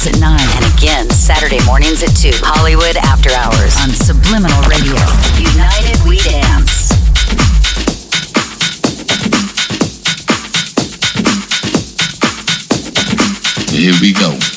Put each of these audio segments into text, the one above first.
weeknights at 9. And again, Saturday mornings at 2. Hollywood After Hours on Subliminal Radio. United We Dance. Here we go.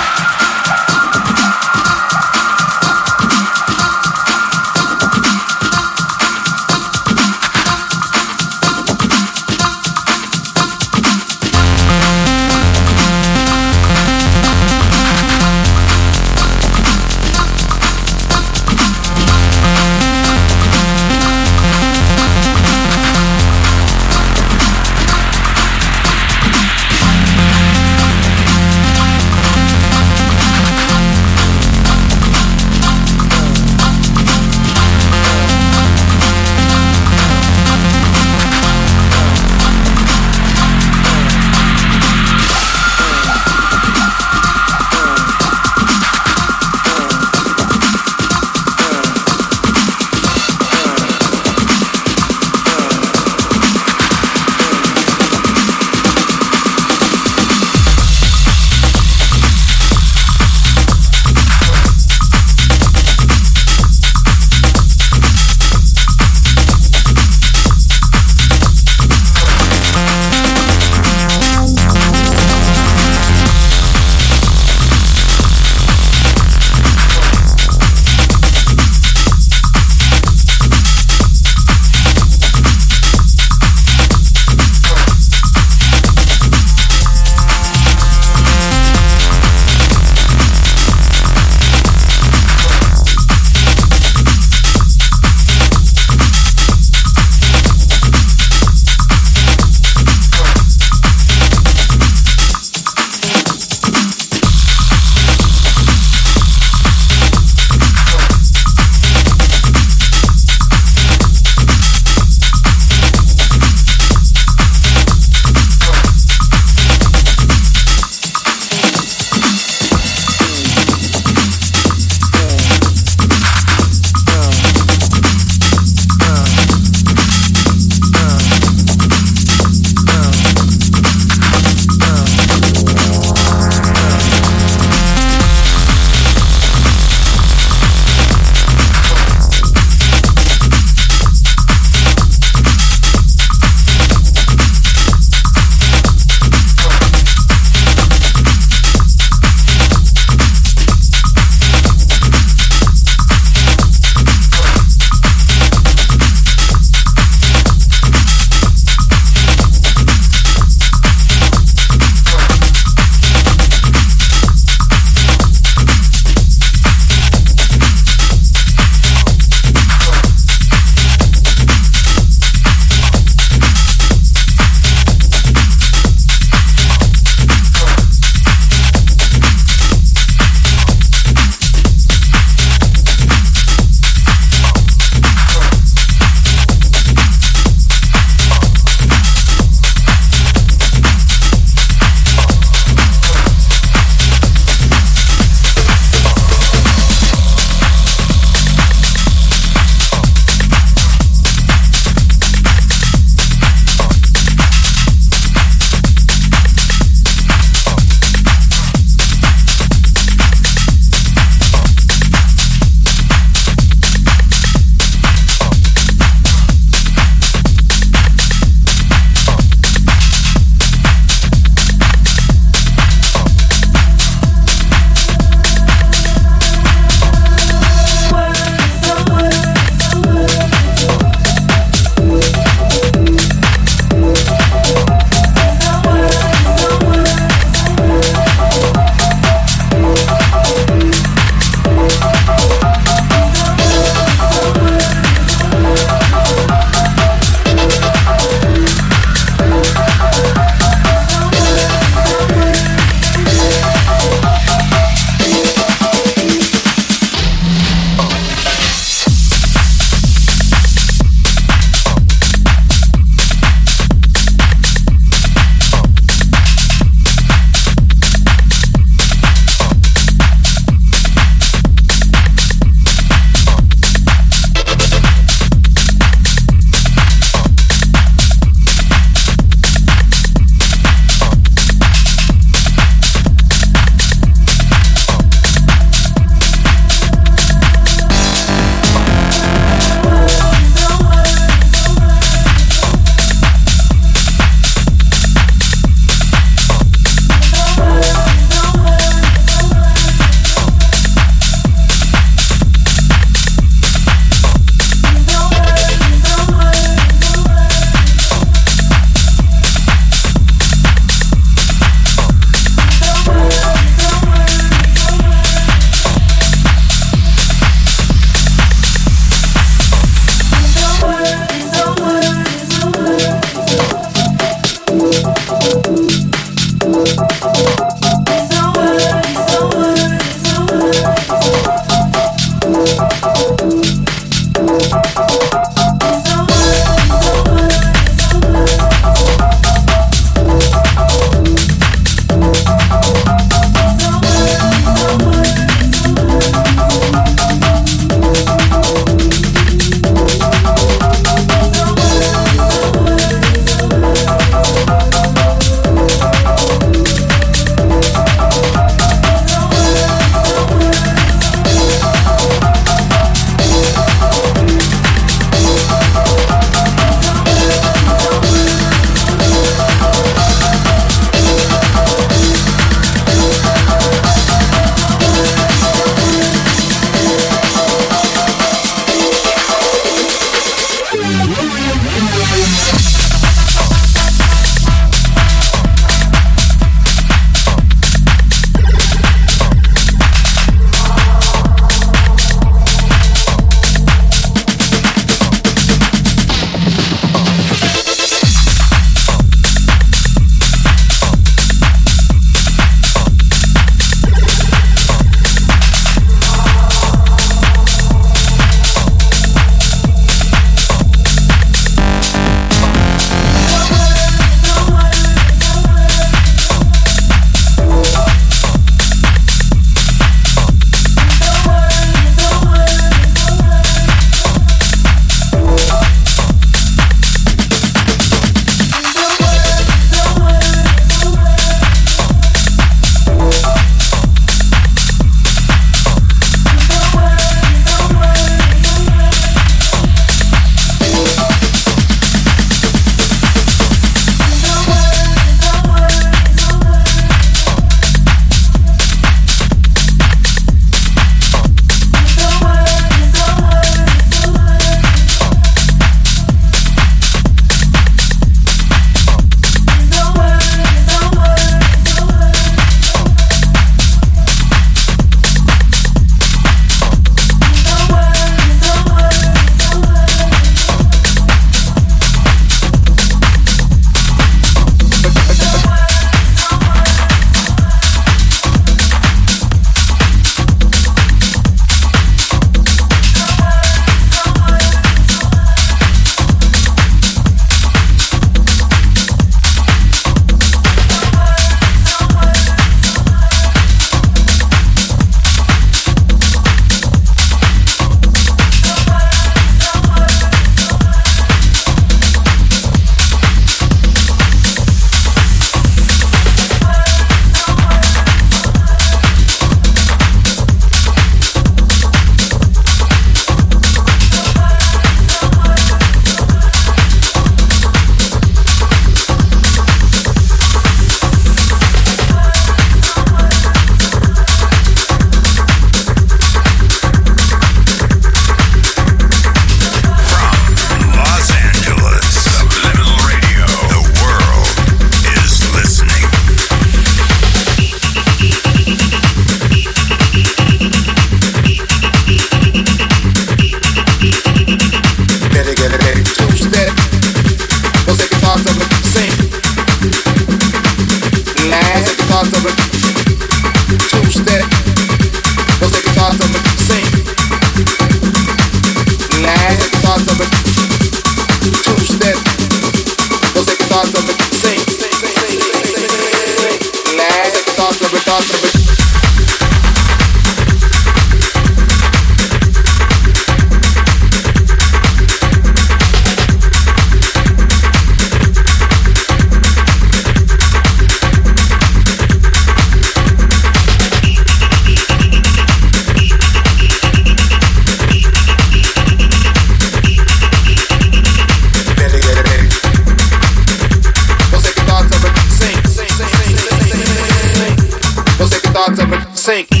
sink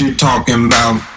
you talking about?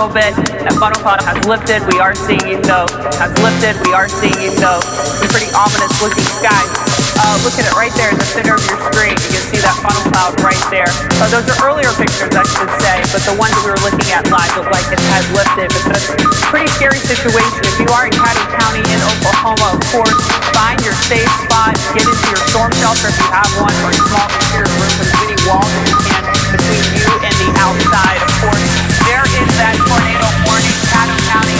Little bit. That funnel cloud has lifted. We are seeing though has lifted. We are seeing though some pretty ominous looking skies. Uh, look at it right there in the center of your screen. You can see that funnel cloud right there. Uh, those are earlier pictures, I should say, but the ones that we were looking at live look like it has lifted. But it's a pretty scary situation. If you are in Caddo County in Oklahoma, of course, find your safe spot, get into your storm shelter if you have one, or a small interior room with as many walls as you can between you and the outside. Of course, that tornado warning, Caddo County,